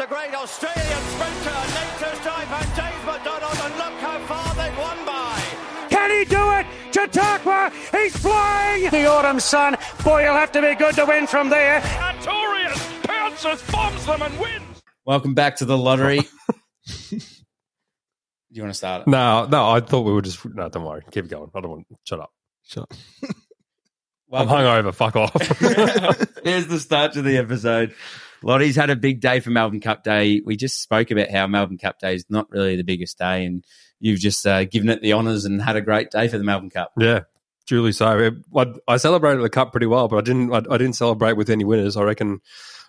the great Australian sprinter, Nature's Type and James McDonald, and look how far they've won by. Can he do it? Chautauqua, he's flying! The autumn sun. Boy, you'll have to be good to win from there. Artorias pounces, bombs them, and wins. Welcome back to the lottery. Do you want to start it? No, no, I thought we were just. No, don't worry. Keep going. I don't want. Shut up. Shut up. I'm hungover. Fuck off. Here's the start to the episode. Lottie's had a big day for Melbourne Cup Day. We just spoke about how Melbourne Cup Day is not really the biggest day, and you've just uh, given it the honours and had a great day for the Melbourne Cup. yeah, truly so. I, I celebrated the cup pretty well, but I didn't. I, I didn't celebrate with any winners. I reckon.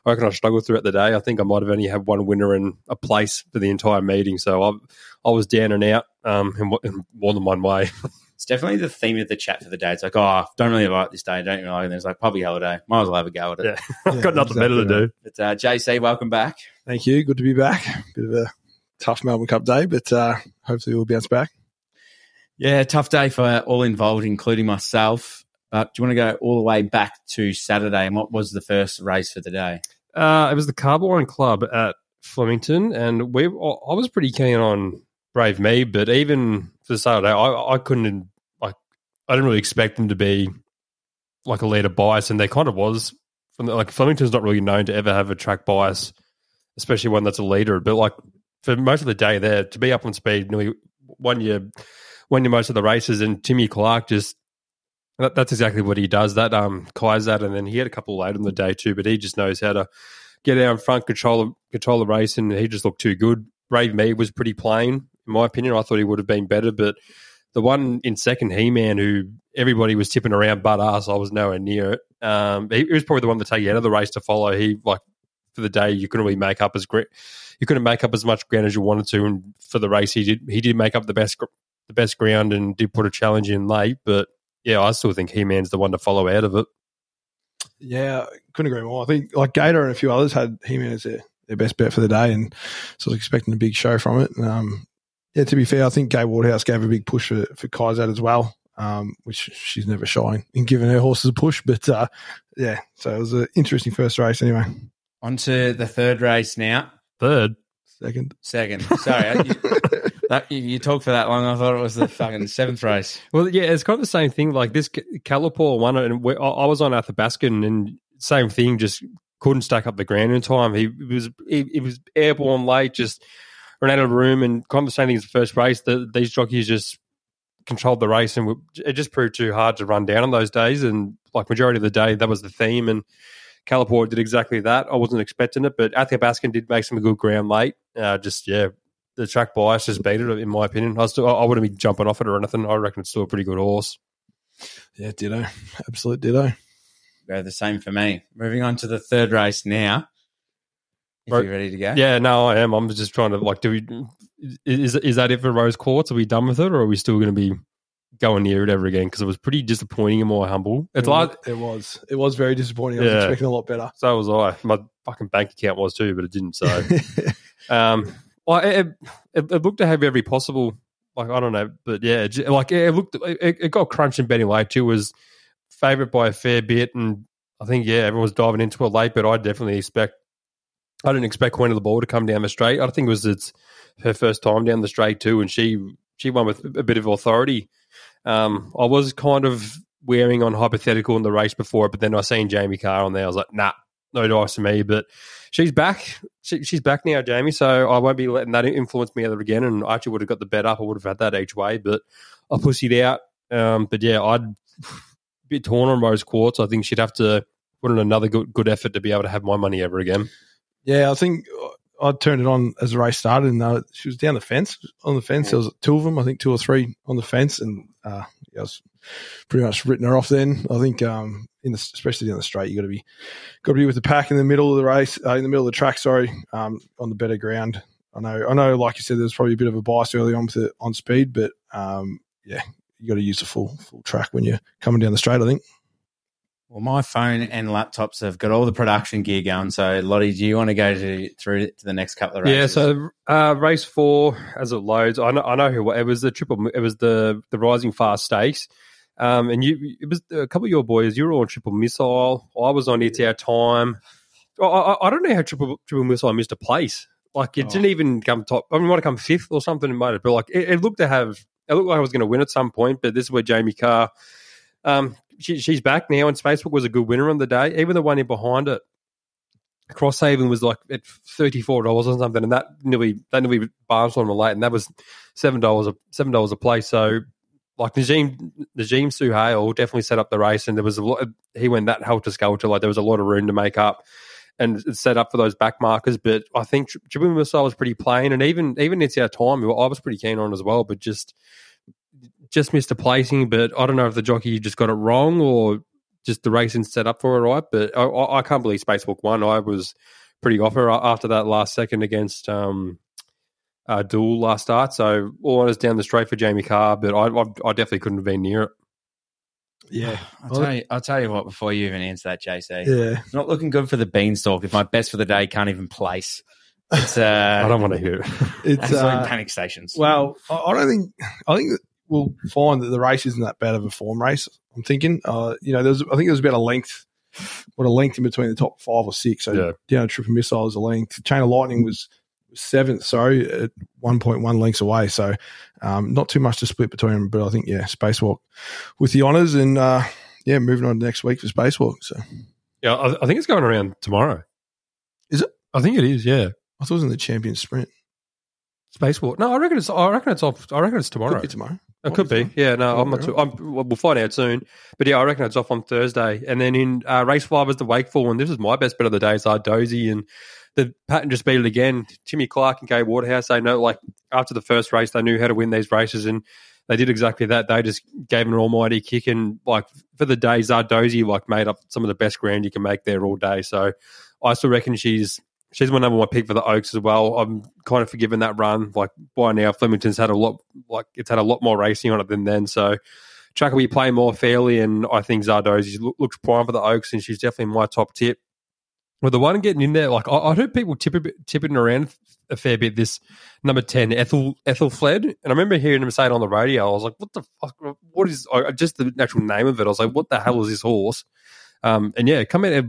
I reckon I struggled throughout the day. I think I might have only had one winner and a place for the entire meeting. So I, I was down and out um, in, in more than one way. It's definitely the theme of the chat for the day. It's like, oh, don't really like this day, don't really like it. And it's like public holiday. Might as well have a go at it. Yeah, I've got nothing better to exactly do. But uh, JC, welcome back. Thank you. Good to be back. Bit of a tough Melbourne Cup day, but uh, hopefully we'll bounce back. Yeah, tough day for all involved, including myself. But do you want to go all the way back to Saturday? And what was the first race for the day? Uh, it was the Carbine Club at Flemington, and we. I was pretty keen on Brave Me, but even for Saturday, I, I couldn't like. I didn't really expect them to be like a leader bias, and they kind of was. From the, like Flemington's not really known to ever have a track bias, especially one that's a leader. But like for most of the day there, to be up on speed, nearly you won you most of the races, and Timmy Clark just that, that's exactly what he does. That um Kaiser, and then he had a couple late in the day too, but he just knows how to get out in front, control control the race, and he just looked too good. Brave Me was pretty plain, in my opinion. I thought he would have been better, but the one in second, He Man, who everybody was tipping around butt ass, I was nowhere near it. Um, he, he was probably the one to take you out of the race to follow. He like for the day, you couldn't really make up as great. You couldn't make up as much ground as you wanted to, and for the race, he did. He did make up the best the best ground and did put a challenge in late, but yeah, I still think He Man's the one to follow out of it. Yeah, couldn't agree more. I think like Gator and a few others had him as their, their best bet for the day, and so I was expecting a big show from it. Um, yeah, to be fair, I think Gai Waterhouse gave a big push for for Kaiser as well, um, which she's never shy in giving her horses a push. But uh, yeah, so it was an interesting first race anyway. On to the third race now. Third, Second, Second. Sorry. I- you, that, you, you talked for that long. I thought it was the fucking seventh race. Well, yeah, it's kind of the same thing. Like this, Calipor won it, and we, I I was on Athabascan, and same thing. Just couldn't stack up the ground in time. He was he, he was airborne late, just ran out of the room. And kind of the same thing as the first race. The, these jockeys just controlled the race, and it just proved too hard to run down on those days. And like majority of the day, that was the theme. And Calipor did exactly that. I wasn't expecting it, but Athabascan did make some good ground late. Uh, just yeah, the track bias just beat it, in my opinion. I still, I wouldn't be jumping off it or anything. I reckon it's still a pretty good horse. yeah, ditto, absolute ditto. Go the same for me. Moving on to the third race now. If Right. you're ready to go. Yeah, no, I am. I'm just trying to like, do we? Is is that it for Rose Quartz? Are we done with it, or are we still going to be going near it ever again? Because it was pretty disappointing and more humble. It's it, like was, it was it was very disappointing. I was Yeah. expecting a lot better. so was I. My fucking bank account was too, but it didn't. So, um, well, it, it, it looked to have every possible. Like I don't know, but yeah, like it looked. It, it got crunched in betting late too. Was favourite by a fair bit, and I think yeah, everyone was diving into it late. But I definitely expect. I didn't expect Queen of the Ball to come down the straight. I think it was it's her first time down the straight too, and she she won with a bit of authority. Um, I was kind of wearing on hypothetical in the race before, but then I seen Jamie Kah on there. I was like, nah, no dice to me. But she's back. She, she's back now, Jamie. So I won't be letting that influence me ever again. And I actually would have got the bet up. I would have had that each way, but I pussied out. Um, but yeah, I'd be torn on Rose Quartz. I think she'd have to put in another good good effort to be able to have my money ever again. Yeah, I think I turned it on as the race started, and uh, she was down the fence. On the fence, there was two of them, I think two or three on the fence, and uh, yeah, I was pretty much written her off. Then I think, um, in the, especially down the straight, you got to be got to be with the pack in the middle of the race, uh, in the middle of the track. Sorry, um, on the better ground. I know, I know. Like you said, there's probably a bit of a bias early on with it on speed, but um, yeah, you got to use the full full track when you're coming down the straight. I think. Well, my phone and laptops have got all the production gear going. So, Lottie, do you want to go to through to the next couple of races? Yeah, so uh, race four as it loads, I know, I know who it was. The triple, it was the the Rising Fast Stakes, um, and you it was a couple of your boys. You were on Triple Missile. I was on It's Our Time. I, I, I don't know how Triple Triple Missile missed a place. Like it Oh. didn't even come top. I mean, it might have come fifth or something. It might have, but like it, it looked to have. It looked like I was going to win at some point. But this is where Jamie Kah. Um, she, she's back now, and Spacebook was a good winner on the day. Even the one in behind it, Crosshaven was like at thirty four dollars or something, and that nearly that nearly barns on the late, and that was seven dollars a seven dollars a place. So like Najim Najim Suhail definitely set up the race, and there was a lot. he went that helter skelter, like there was a lot of room to make up and set up for those back markers. But I think Triple Missile was pretty plain, and even even it's our time, I was pretty keen on as well, but just just missed a placing. But I don't know if the jockey just got it wrong or just the racing set up for it right. But I, I, I can't believe Spacebook won. I was pretty off her after that last second against um, uh, Duel last start. So all honours down the straight for Jamie Kah, but I, I, I definitely couldn't have been near it. Yeah, I'll tell you. I'll tell you what. Before you even answer that, JC, yeah. it's not looking good for the beanstalk. If my best for the day can't even place, it's uh, I don't want to hear it. It's absolute uh, panic stations. well, I, I don't think. I think we'll find that the race isn't that bad of a form race. I'm thinking. Uh, you know, there's. I think there's about a length. What a length in between the top five or six. So Yeah. down triple missile is a length. Chain of lightning was seventh. Sorry, at 1.1 lengths away. So um, not too much to split between them. But I think yeah, spacewalk with the honors and uh, yeah, moving on to next week for spacewalk. So Yeah, I, I think it's going around tomorrow. Is it? I think it is. Yeah, I thought it was in the champion sprint. spacewalk. No, I reckon it's. I reckon it's off. I reckon it's tomorrow. Could be tomorrow. It could be. Yeah, no, I'm not. Too, I'm, well, find out soon. But yeah, I reckon it's off on Thursday. And then in uh, race five is the Wakeful one. This is my best bet of the day. It's Dozy and the pattern just beat it again. Timmy Clark and Gai Waterhouse. They know, like after the first race, they knew how to win these races, and they did exactly that. They just gave an almighty kick, and like for the day, Zardozi like made up some of the best ground you can make there all day. So I still reckon she's she's my number one pick for the Oaks as well. I'm kind of forgiven that run. Like by now, Flemington's had a lot, like it's had a lot more racing on it than then. So track will be playing more fairly, and I think Zardozi look, looks prime for the Oaks, and she's definitely my top tip. Well, the one getting in there, like I, I heard people tip tipping around a fair bit. This number ten, Ethel Ethel Fled, and I remember hearing him say it on the radio. I was like, "What the fuck? What is just the actual name of it?" I was like, "What the hell is this horse?" Um, and yeah, coming out,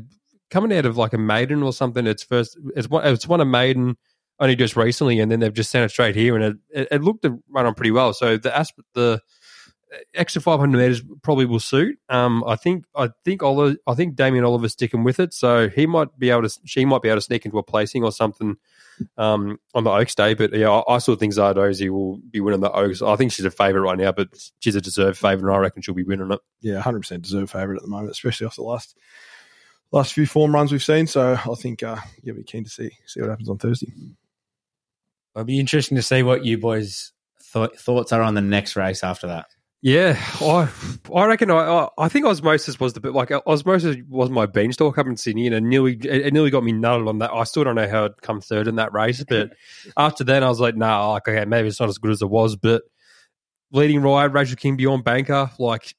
coming out of like a maiden or something. It's first, it's one, it's won a maiden only just recently, and then they've just sent it straight here, and it, it, it looked to run on pretty well. So the asp- the extra 500 meters probably will suit. Um, I think I think Oliver, I think Damien Oliver's sticking with it, so he might be able to she might be able to sneak into a placing or something um, on the Oaks day. But yeah, I, I still think Zardozi will be winning the Oaks. I think she's a favourite right now, but she's a deserved favourite, and I reckon she'll be winning it. yeah, hundred percent deserved favourite at the moment, especially off the last last few form runs we've seen. So I think uh, you'll be keen to see see what happens on Thursday. It'll be interesting to see what you boys' th- thoughts are on the next race after that. Yeah, I I reckon I I, I think osmosis was the bit like osmosis was my beanstalk up in Sydney, and it nearly it, it nearly got me nutted on that. I still don't know how it come third in that race, but after then I was like, nah, like okay, maybe it's not as good as it was. But leading ride, Rachel King beyond banker, like it,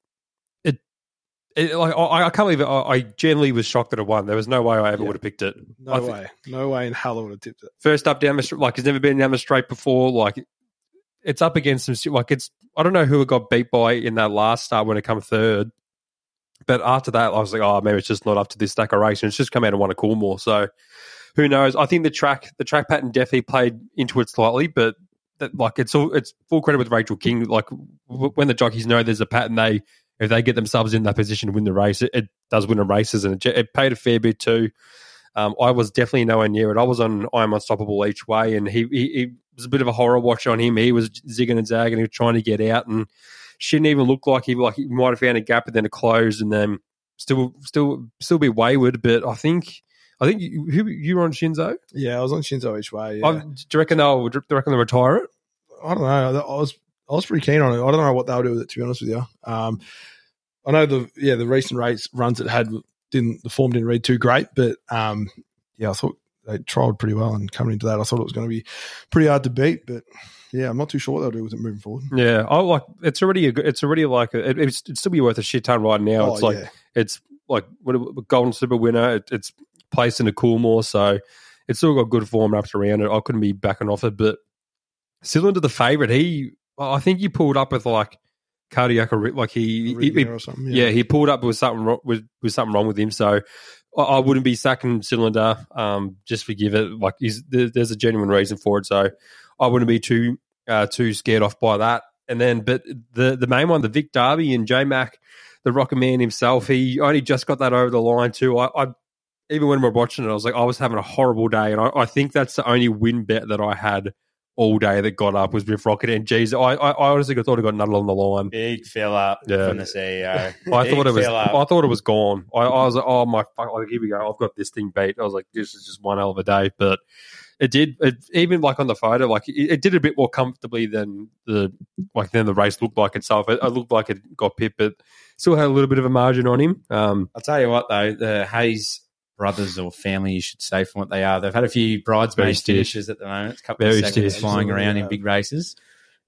it like I, I can't believe it. I, I generally was shocked that it won. There was no way I ever Yeah. would have picked it. No I thi- way, no way in hell I would have tipped it. first up down the str- like has never been down the straight before. Like it's up against some like it's I don't know who it got beat by in that last start when it come third. But after that, I was like, oh, maybe it's just not up to this stack of race, and it's just come out and won a Coolmore. So who knows? I think the track the track pattern definitely played into it slightly, but that, like it's all it's full credit with Rachel King. Like w- when the jockeys know there's a pattern, they if they get themselves in that position to win the race, it, it does win the races, and it, it paid a fair bit too. Um, I was definitely nowhere near it. I was on I'm Unstoppable each way, and he, he, he was a bit of a horror watch on him. He was zigging and zagging, he was trying to get out, and she didn't even look like he like he might have found a gap and then it closed, and then still still still be wayward. But I think I think you, who you were on Shinzo. Yeah, I was on Shinzo each way. Yeah. I, do you reckon they'll do you reckon they'll retire it? I don't know. I was I was pretty keen on it. I don't know what they'll do with it to be honest with you. Um, I know the yeah the recent race runs it had didn't the form didn't read too great, but um, yeah, I thought they trialled pretty well. And coming into that, I thought it was going to be pretty hard to beat. But yeah, I'm not too sure what they'll do with it moving forward. Yeah, I like it's already a it's already like a, it, it's it'd still be worth a shit ton right now. Oh, it's like yeah. it's like what a golden slipper winner. It, it's placed in a Coolmore, so it's still got good form wrapped around it. I couldn't be backing off it, but Cylinder the favorite. He, I think he pulled up with like cardiac, like he, he, he or something. yeah. he pulled up with something wrong, with, with something wrong with him. So I, I wouldn't be sacking Cylinder. Um, just forgive it. Like he's, there, there's a genuine reason for it, so I wouldn't be too uh, too scared off by that. And then, but the the main one, the Vic Derby and J Mac, the Rocket Man himself, he only just got that over the line too. I, I even when we were watching it, I was like, I was having a horrible day, and I, I think that's the only win bet that I had all day that got up was with Rocket. And Jesus. I, I, I honestly thought it got nutted on the line. Big fill up Yeah. from the CEO. I Big thought it was. up. I thought it was gone. I, I was like, oh my fuck! Like here we go. I've got this thing beat. I was like, this is just one hell of a day. But it did. It, even like on the photo, like it, it did a bit more comfortably than the like than the race looked like itself. It, it looked like it got pipped, but still had a little bit of a margin on him. Um, I'll tell you what, though, the Hayes brothers or family, you should say, from what they are, they've had a few bridesmaid Very finishes at the moment. A couple Very of seconds stiff. flying around in big races.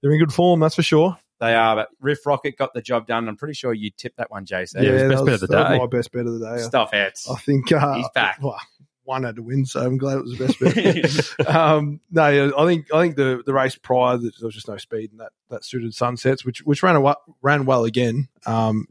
They're in good form, that's for sure. They are, but Riff Rocket got the job done. I'm pretty sure you tipped that one, Jason. Yeah, it best that bet of the day. my best bet of the day. Stuff out. I think uh, He's back. Well, one had to win, so I'm glad it was the best bet. um, no, yeah, I think I think the, the race prior there was just no speed, and that, that suited Sunsets, which which ran a, ran well again. Um,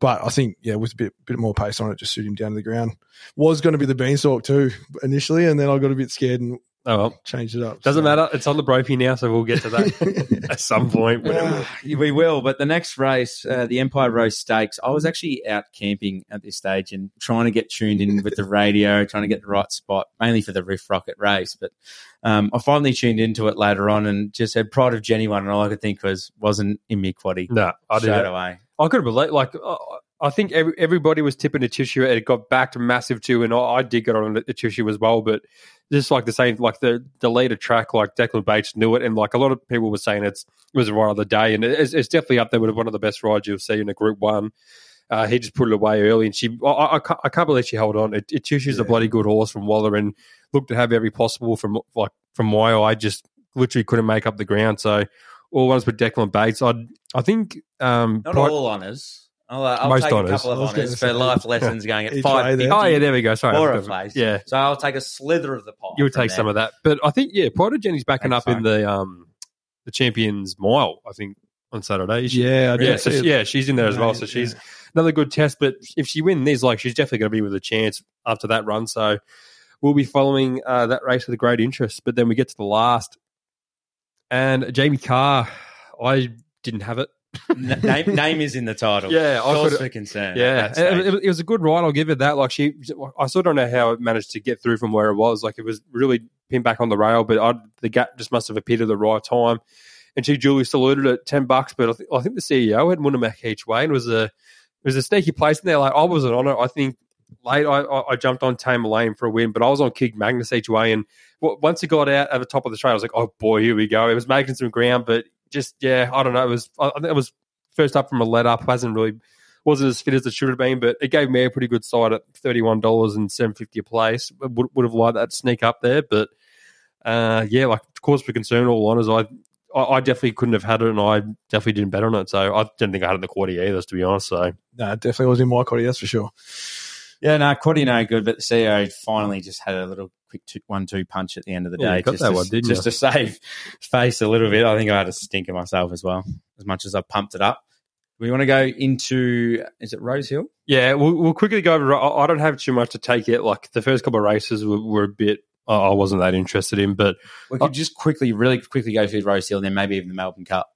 but I think yeah, with a bit bit more pace on it, just suited him down to the ground. Was going to be the beanstalk too initially, and then I got a bit scared and oh well, changed it up. doesn't So- matter. It's on the Brophy now, so we'll get to that at some point. Uh, we will, but the next race, uh, the Empire Rose Stakes, I was actually out camping at this stage and trying to get tuned in with the radio, trying to get the right spot, mainly for the Riff Rocket race. But um, I finally tuned into it later on and just had Pride of Jenni one, and all I could think was wasn't in me quaddy no, I did. straight away. I could have believed, like, uh, I think every, everybody was tipping a tissue. and It got backed massive too, and I, I did get on the tissue as well. But just like the same, like the the later track, like Declan Bates knew it, and like a lot of people were saying it's it was a ride of the day, and it's, it's definitely up there with one of the best rides you'll see in a Group One. Uh, he just put it away early, and she, I, I, I can't- believe she held on. It, it tissue's a bloody good horse from Waller, and looked to have every possible from like from my I Just literally couldn't make up the ground. So all ones with Declan Bates, I I think um, Not Pride- all honours. I'll, uh, I'll Most take honours. a couple of honours for life lessons going at Each five there. Oh yeah, there we go. Sorry, for I a forgot. place. Yeah, So I'll take a slither of the pie. you would from take there. some of that, but I think yeah, Pride of Jenni's backing Thanks, up in the um the Champions Mile. I think on Saturday. She- Yeah, I did yeah, so see she- yeah, she's in there as well. So she's another good test. But if she wins this, like she's definitely going to be with a chance after that run. So we'll be following uh, that race with great interest. But then we get to the last, and Jamie Kah, I didn't have it. Name, name is in the title. Yeah, I cause for concern. Yeah, it, it- was a good ride. I'll give it that. Like she, I still don't know how it managed to get through from where it was. Like it was really pinned back on the rail, but I, the gap just must have appeared at the right time. And she duly saluted at ten bucks, but I, th- I think the CEO had Winamac each way, and it was a it was a sneaky place in there. Like I wasn't on it. I think late I, I, jumped on Tame Lane for a win, but I was on King Magnus each way. And once he got out at the top of the trail, I was like, oh boy, here we go. It was making some ground, but just yeah, I don't know. It was I, think it was first up from a let up. Hasn't really wasn't as fit as it should have been, but it gave me a pretty good side at thirty one dollars and seven fifty a place. Would would have liked that sneak up there, but uh, yeah, like cause for concern. All honors, I, I definitely couldn't have had it, and I definitely didn't bet on it. So I didn't think I had it in the quarter either, to be honest. So No, it definitely was in my quarter, that's for sure. Yeah, no, Quaddy no good, but the CEO finally just had a little quick two, one-two punch at the end of the Yeah, day, you got just, that to, one, didn't just you? to save face a little bit. I think I had a stinker myself as well, as much as I pumped it up. We want to go into is it Rose Hill? yeah, we'll, we'll quickly go over. I, I don't have too much to take yet. Like the first couple of races were, were a bit. I I wasn't that interested in, but We could just quickly, really quickly go through Rose Hill, and then maybe even the Melbourne Cup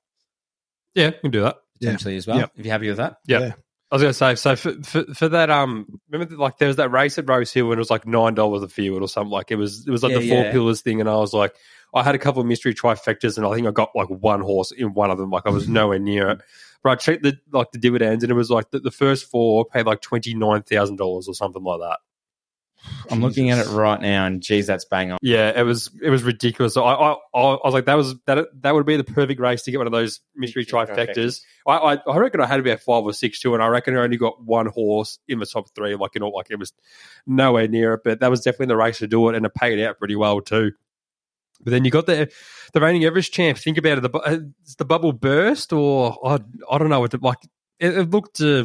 yeah, we can do that. Yeah. potentially as well. Yep. If you're happy with that, Yeah. Yeah. I was going to say, so for, for for that, um, remember that, like there was that race at Rose Hill and it was like nine dollars a field or something. Like it was, it was like Yeah, the four yeah. pillars thing, and I was like, I had a couple of mystery trifectas, and I think I got like one horse in one of them. Like I was nowhere near it. But I checked the like the dividends, and it was like the, the first four paid like twenty nine thousand dollars or something like that. I'm looking at it right now, and geez, that's bang on. Yeah, it was it was ridiculous. So I I, I I was like, that was that that would be the perfect race to get one of those mystery Mystery trifectas. I, I I reckon I had about five or six too, and I reckon I only got one horse in the top three. Like you know, like it was nowhere near it, but that was definitely the race to do it, and it paid out pretty well too. But then you got the the reigning Everest champ. Think about it. The bu- uh, is the bubble burst, or I I don't know. What the, like it, it looked. Uh,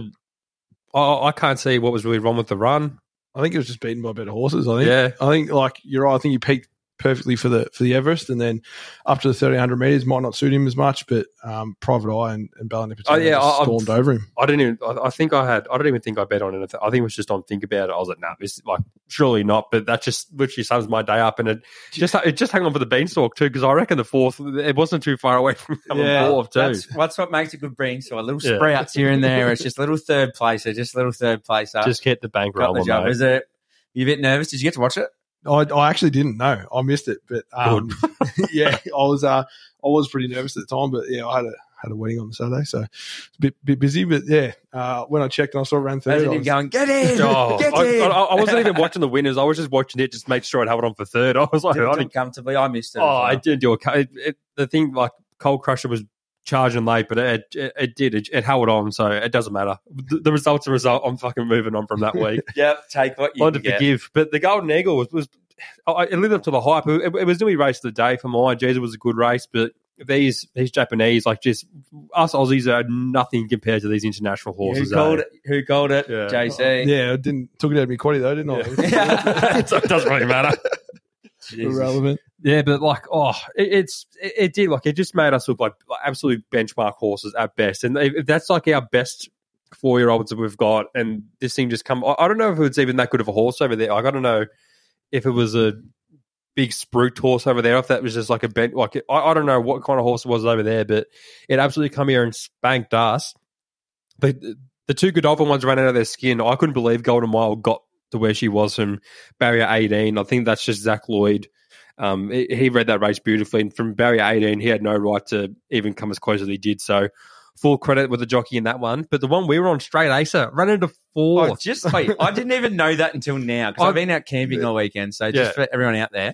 I, I can't see what was really wrong with the run. I think it was just beaten by better horses. I think. Yeah. I think like you're right. I think he peaked perfectly for the for the Everest, and then up to the thirteen hundred meters might not suit him as much. But um, Private Eye and, and Ballon Oh, yeah, I- I'm- stormed over him. I didn't even. I, I think I had. I don't even think I bet on anything. I think it was just on think about it. I was like, nah, this like surely not. But that just literally sums my day up, and it just it just hung on for the beanstalk too because I reckon the fourth it wasn't too far away from coming Yeah, fourth too. That's, that's what makes a good brain. So a little Yeah. sprouts here and there. It's just a little third placer, just a little third placer. just hit the bank got the rolling. job. mate. Is it? You a bit nervous? Did you get to watch it? I, I actually didn't know. I missed it, but um, yeah, I was uh, I was pretty nervous at the time. But yeah, I had a had a wedding on the Saturday, so it's a bit bit busy. But yeah, uh, when I checked and I saw it ran third, Imagine I was- going, get in, Oh, get I, in. I, I wasn't even watching the winners. I was just watching it, just make sure I'd have it on for third. I was like, Didn't I didn't, it comfortably. I missed it. oh, well. I didn't do a. It, it, the thing like Cold Crusher was charging late, but it it, it did. It, it held on, so it doesn't matter. The, the result's a result. I'm fucking moving on from that week. Yep, take what you Learn to get. forgive. But the Golden Eagle was, was it lived up to the hype. It, it was the only race of the day for mine. Jeez, it was a good race, but these these Japanese, like just us Aussies, are nothing compared to these international horses. Who horses. called eh? it? Who called it? Yeah. JC. yeah, I didn't took it out of me quality though, didn't I? Yeah. so it doesn't really matter. Jesus. Irrelevant. Yeah, but like, oh, it, it's it, it did like it just made us look like, like absolute benchmark horses at best, and if that's like our best four year olds that we've got, and this thing just come. I, I don't know if it's even that good of a horse over there. I don't know if it was a big spruik horse over there, if that was just like a bench. Like, I, I don't know what kind of horse it was over there, but it absolutely come here and spanked us. But the two Godolphin ones ran out of their skin. I couldn't believe Golden Mile got to where she was from barrier 18. I think that's just Zac Lloyd. Um, he he read that race beautifully, and from barrier 18, he had no right to even come as close as he did. So, full credit with the jockey in that one. But the one we were on, straight Acer, ran into four. Oh, just wait. I didn't even know that until now because I- I've been out camping all weekend. So just Yeah. for everyone out there,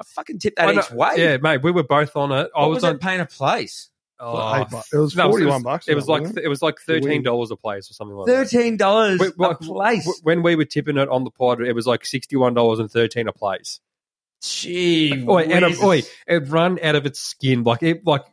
I fucking tipped that I know- each way. Yeah, mate, we were both on it. I I was, was, on. it paying a place? oh, Eight bu- it was no, forty one was- bucks. It was like wasn't it was like thirteen dollars a place or something like that. Thirteen dollars a place. When we were tipping it on the pod, it was like sixty one dollars and thirteen a place. Gee, Oi, um, oi, it run out of its skin. Like it, like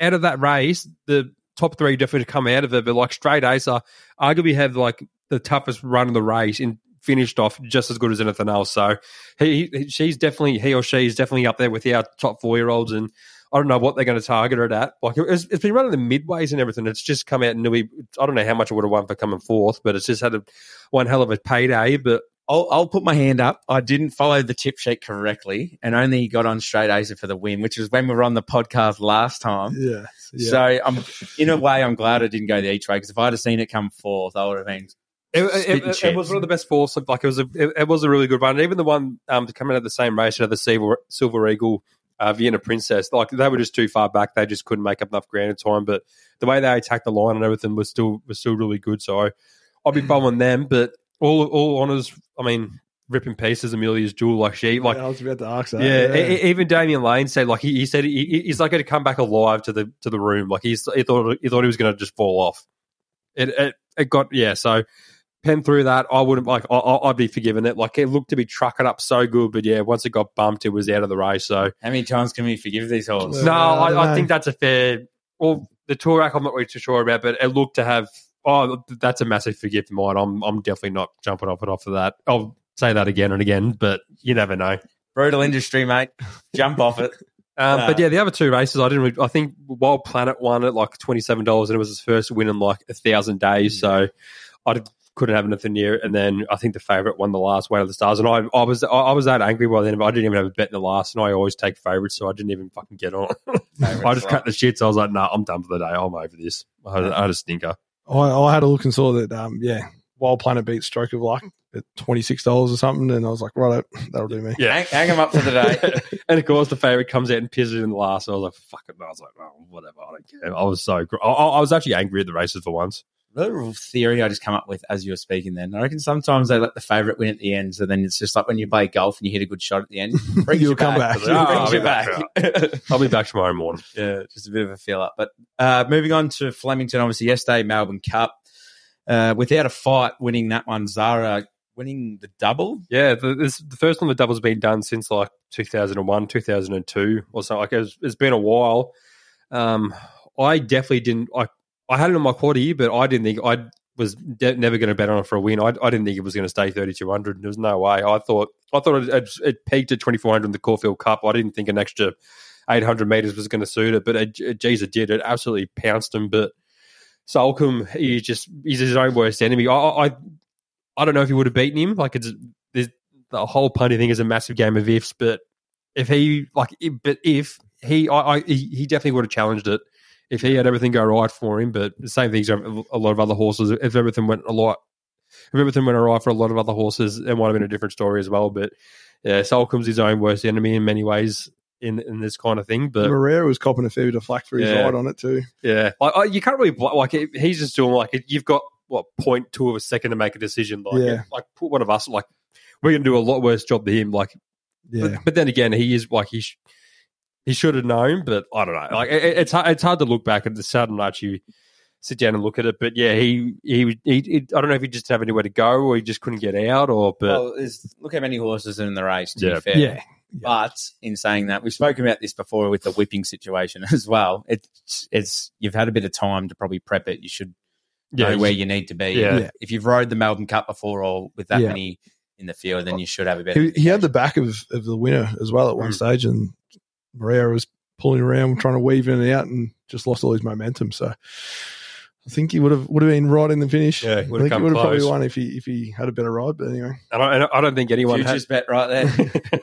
out of that race, the top three definitely come out of it. But like straight Acer, arguably have like the toughest run of the race and finished off just as good as anything else. So he, he she's definitely he or she is definitely up there with our top four year olds. And I don't know what they're going to target it at. Like it's, it's been running the midways and everything. It's just come out and we. I don't know how much it would have won for coming fourth, but it's just had a one hell of a payday. But I'll, I'll put my hand up. I didn't follow the tip sheet correctly and only got on straight Acer for the win, which was when we were on the podcast last time. Yeah. yeah. So I'm in a way, I'm glad I didn't go the each way because if I'd have seen it come fourth, I would have been. It, it, it, was one of the best fours. Like it was a, it, it was a really good run. Even the one um, coming out the same race, you know, the Silver, Silver Eagle, uh, Vienna Princess, like they were just too far back. They just couldn't make up enough ground in time. But the way they attacked the line and everything was still was still really good. So I'll be following them. But all all honors, I mean, ripping pieces Amelia's jewel like she like. I was about to ask that. Yeah, e- e- even Damian Lane said like he, he said he, he's like going to come back alive to the to the room. Like he's he thought he thought he was going to just fall off. It, it it got yeah. So pen through that, I wouldn't like. I, I- I'd be forgiving it. Like it looked to be trucking up so good, but yeah, once it got bumped, it was out of the race. So How many times can we forgive these horses? No, I I, I think that's a fair. Well, the Toorak, I'm not really too sure about, but it looked to have. Oh, that's a massive forgive for mine. I'm I'm definitely not jumping off it off of that. I'll say that again and again, but you never know. Brutal industry, mate. Jump off it. Um, but yeah, the other two races, I didn't. Really, I think Wild Planet won at like twenty seven dollars, and it was his first win in like a thousand days. So I couldn't have anything near. it. And then I think the favourite won the last Weight of the Stars, and I, I was I, I was that angry by then, but I didn't even have a bet in the last, and I always take favourites, so I didn't even fucking get on. I just cut the shit. So I was like, nah, I'm done for the day. I'm over this. I had, I had a stinker. I, I had a look and saw that. Um, yeah, Wild Planet beat Stroke of Luck at twenty six dollars or something, and I was like, right, that'll do me. Yeah. Hang, hang 'em up for the day. and of course, the favourite comes out and pisses in the last. So I was like, fuck it. I was like, oh, whatever. I don't care. I was so. Gr- I, I I was actually angry at the races for once. Little theory I just come up with as you were speaking then. I reckon sometimes they let the favourite win at the end. So then it's just like when you play golf and you hit a good shot at the end. Brings You'll you come back. back. Brings Oh, I'll be back. back. I'll be back tomorrow morning. yeah, just a bit of a feel up. But uh, moving on to Flemington, obviously yesterday, Melbourne Cup. Uh, without a fight, winning that one, Zahra winning the double. Yeah, the, this, the first one the double's been done since like 2001, 2002 or so. Like it's, it's been a while. Um, I definitely didn't. I I had it on my quarter year, but I didn't think I'd. was de- never going to bet on it for a win. I, I didn't think it was going to stay 3,200. There was no way. I thought I thought it, it, it peaked at 2,400 in the Caulfield Cup. I didn't think an extra 800 meters was going to suit it, but it, it, it did. It absolutely pounced him. But Soulcombe, he's just he's his own worst enemy. I I, I don't know if he would have beaten him. Like it's the whole punty thing is a massive game of ifs. But if he like, if, but if he, I, I he, he definitely would have challenged it if he had everything go right for him. But the same thing's a lot of other horses. If everything went a lot, if everything went alright for a lot of other horses, it might have been a different story as well. But yeah, Soulcombe's his own worst enemy in many ways in in this kind of thing. But Moreira was copping a fair bit of flack for his Yeah. ride on it too. yeah, like you can't really like he's just doing like you've got what point two of a second to make a decision. Like Yeah. like put one of us like we're gonna do a lot worse job than him. Like Yeah, but, but then again, he is like he sh- he should have known, but I don't know. Like it, it's hard, it's hard to look back at the hard to actually sit down and look at it. But yeah, he he, he, he I don't know if he just didn't have anywhere to go or he just couldn't get out or but well, look how many horses are in the race. To Yeah. be fair, yeah, But in saying that, we've spoken about this before with the whipping situation as well. It's it's you've had a bit of time to probably prep it. You should yeah, know where you need to be. Yeah. Yeah. If you've rode the Melbourne Cup before or with that Yeah. many in the field, then you should have a better. he, he had the back of, of the winner as well at one Mm. stage, and Moreira was pulling around, trying to weave in and out, and just lost all his momentum. So I think he would have would have been right in the finish. Yeah, I he think would have he would have probably won if he if he had a better ride. But anyway, I don't, I don't think anyone Futures has. bet right there.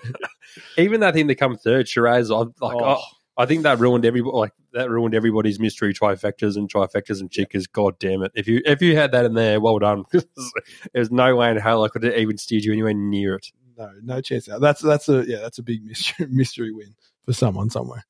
Even that thing to come third, Sharaz, I like. Oh. I, I think that ruined every like that ruined everybody's mystery trifectas and trifectas and chickers. God damn it! If you if you had that in there, well done. There's no way in hell I could have even steered you anywhere near it. no, no chance. Now. That's that's a yeah, that's a big mystery mystery win for someone somewhere.